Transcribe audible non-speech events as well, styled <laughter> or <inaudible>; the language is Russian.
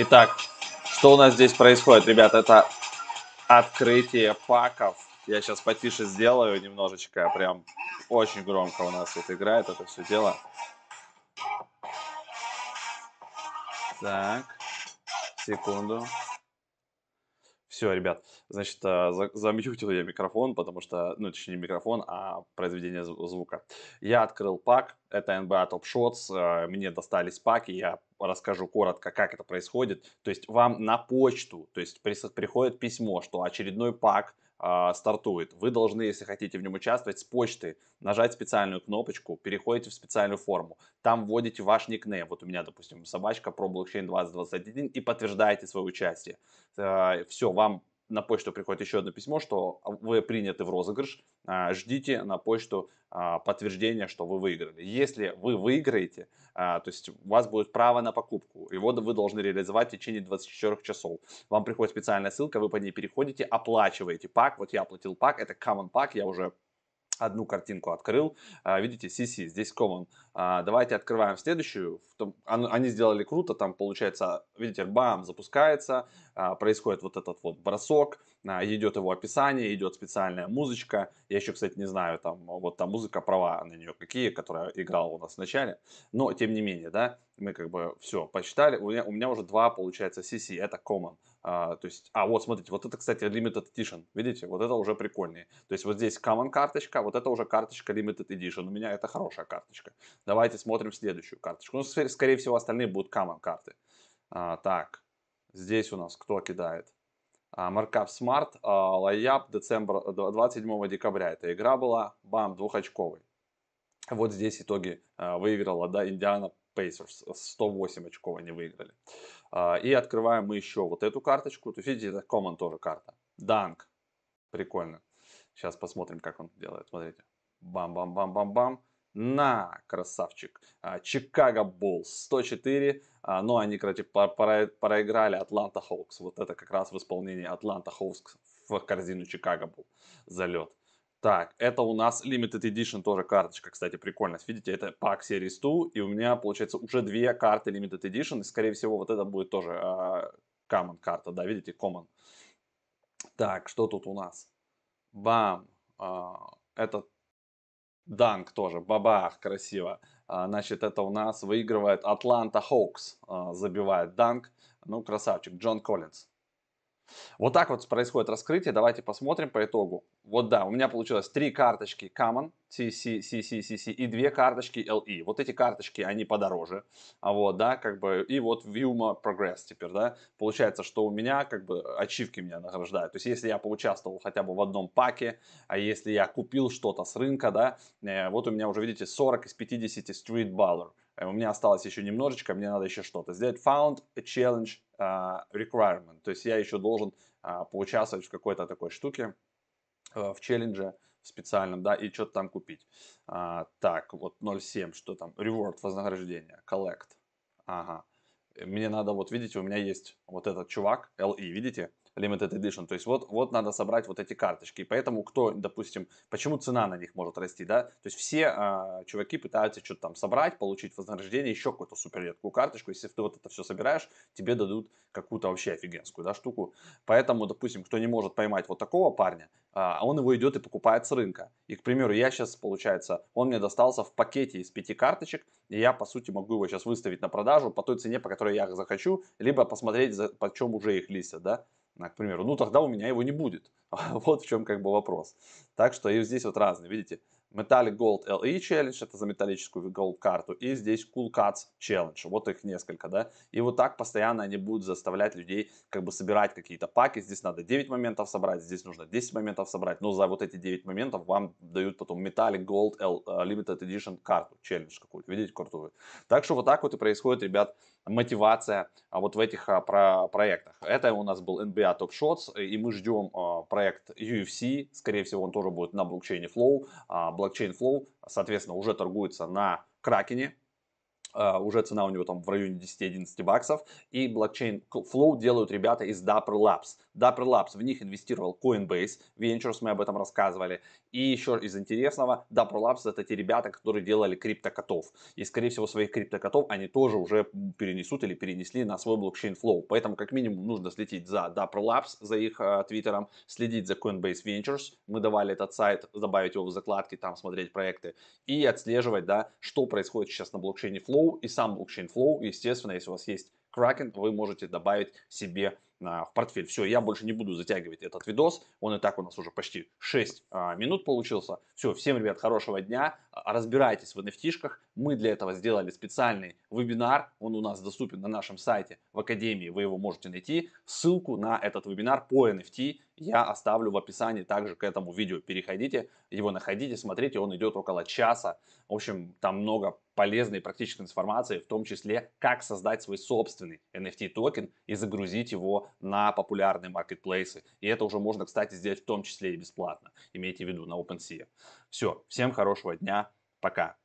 Итак, что у нас здесь происходит, ребята? Это открытие паков. Я сейчас потише сделаю немножечко, прям очень громко у нас тут играет это все дело. Так, секунду. Все, ребят, значит, э, замьютил я микрофон, потому что, ну, точнее, не микрофон, а произведение звука. Я открыл пак, это NBA Top Shots, э, мне достались паки, я расскажу коротко, как это происходит. То есть вам на почту, то есть приходит письмо, что очередной пак э, стартует. Вы должны, если хотите в нем участвовать, с почты нажать специальную кнопочку, переходите в специальную форму. Там вводите ваш никнейм. Вот у меня, допустим, собачка про блокчейн 2021 и подтверждаете свое участие. Э, все, вам на почту приходит еще одно письмо, что вы приняты в розыгрыш, а, ждите на почту а, подтверждение, что вы выиграли. Если вы выиграете, а, то есть у вас будет право на покупку, его вы должны реализовать в течение 24 часов. Вам приходит специальная ссылка, вы по ней переходите, оплачиваете пак. Вот я оплатил пак, это Common пак, я уже одну картинку открыл. Видите, CC, здесь Common. Давайте открываем следующую. Они сделали круто, там получается, видите, бам, запускается, происходит вот этот вот бросок, идет его описание, идет специальная музычка. Я еще, кстати, не знаю, там вот там музыка, права на нее какие, которая играла у нас в начале. Но, тем не менее, да, мы как бы все почитали. У меня, у меня уже два, получается, CC, это Common. А, то есть, а вот смотрите, вот это, кстати, Limited Edition, видите, вот это уже прикольнее. То есть вот здесь Common карточка, вот это уже карточка Limited Edition. У меня это хорошая карточка. Давайте смотрим следующую карточку. Ну, скорее всего, остальные будут Common карты. А, так, здесь у нас кто кидает? А, Smart, а, Layup, децембр, 27 декабря эта игра была, бам, двухочковый. Вот здесь итоги а, выиграла, да, Индиана Pacers, 108 очков они выиграли. А, и открываем мы еще вот эту карточку. То есть, видите, это Common тоже карта. Данк. Прикольно. Сейчас посмотрим, как он делает. Смотрите. Бам-бам-бам-бам-бам. На, красавчик. Чикаго Буллс 104. Но они, кстати, проиграли Атланта Хоукс. Вот это как раз в исполнении Атланта Хоукс в корзину Чикаго был залет. Так, это у нас Limited Edition тоже карточка, кстати, прикольно. Видите, это пак Series 2, и у меня, получается, уже две карты Limited Edition, и, скорее всего, вот это будет тоже э, Common карта, да, видите, Common. Так, что тут у нас? Бам! Э, это Данк тоже, бабах, красиво. Э, значит, это у нас выигрывает Atlanta Hawks, э, забивает Данк. Ну, красавчик, Джон Коллинз. Вот так вот происходит раскрытие. Давайте посмотрим по итогу. Вот да, у меня получилось три карточки Common, CC, CC, CC и две карточки LE. Вот эти карточки, они подороже. А вот, да, как бы, и вот Vuma Progress теперь, да. Получается, что у меня, как бы, ачивки меня награждают. То есть, если я поучаствовал хотя бы в одном паке, а если я купил что-то с рынка, да, э, вот у меня уже, видите, 40 из 50 Street Baller. Э, у меня осталось еще немножечко, мне надо еще что-то сделать. Found a challenge uh, requirement. То есть я еще должен uh, поучаствовать в какой-то такой штуке, в челлендже специальном, да, и что-то там купить. Так, вот 0.7, что там? Reward, вознаграждение, collect. Ага. Мне надо, вот видите, у меня есть вот этот чувак, LE, видите? Limited Edition. То есть вот, вот надо собрать вот эти карточки. И поэтому кто, допустим, почему цена на них может расти, да? То есть все а, чуваки пытаются что-то там собрать, получить вознаграждение, еще какую-то супер редкую карточку. Если ты вот это все собираешь, тебе дадут какую-то вообще офигенскую, да, штуку. Поэтому, допустим, кто не может поймать вот такого парня, а он его идет и покупает с рынка. И, к примеру, я сейчас, получается, он мне достался в пакете из пяти карточек, и я, по сути, могу его сейчас выставить на продажу по той цене, по которой я захочу, либо посмотреть, за, по чем уже их листят, да к примеру, ну тогда у меня его не будет. <laughs> вот в чем как бы вопрос. Так что и здесь вот разные, видите, Metallic Gold LE Challenge, это за металлическую Gold карту, и здесь Cool Cuts Challenge, вот их несколько, да, и вот так постоянно они будут заставлять людей как бы собирать какие-то паки, здесь надо 9 моментов собрать, здесь нужно 10 моментов собрать, но за вот эти 9 моментов вам дают потом Metallic Gold L, uh, Limited Edition карту, Challenge какую-то, видите, крутую. Так что вот так вот и происходит, ребят, мотивация а, вот в этих а, про проектах. Это у нас был NBA Top Shots, и мы ждем а, проект UFC, скорее всего он тоже будет на блокчейне Flow, блокчейн Flow, соответственно, уже торгуется на Кракене, уже цена у него там в районе 10-11 баксов. И блокчейн Flow делают ребята из Dapper Labs. Dapper Labs, в них инвестировал Coinbase Ventures, мы об этом рассказывали. И еще из интересного, Dapper Labs это те ребята, которые делали криптокотов. И, скорее всего, своих криптокотов они тоже уже перенесут или перенесли на свой блокчейн Flow. Поэтому, как минимум, нужно следить за Dapper Labs, за их твиттером, следить за Coinbase Ventures. Мы давали этот сайт, добавить его в закладки, там смотреть проекты. И отслеживать, да, что происходит сейчас на блокчейне Flow И сам блокчейн Flow. Естественно, если у вас есть Kraken, вы можете добавить себе а, в портфель. Все, я больше не буду затягивать этот видос. Он и так у нас уже почти 6 а, минут получился. Все, всем, ребят, хорошего дня. А, разбирайтесь в nft Мы для этого сделали специальный вебинар. Он у нас доступен на нашем сайте в Академии. Вы его можете найти. Ссылку на этот вебинар по NFT я оставлю в описании также к этому видео. Переходите, его находите, смотрите. Он идет около часа. В общем, там много полезной практической информации, в том числе, как создать свой собственный NFT токен и загрузить его на популярные маркетплейсы. И это уже можно, кстати, сделать в том числе и бесплатно. Имейте в виду на OpenSea. Все, всем хорошего дня, пока.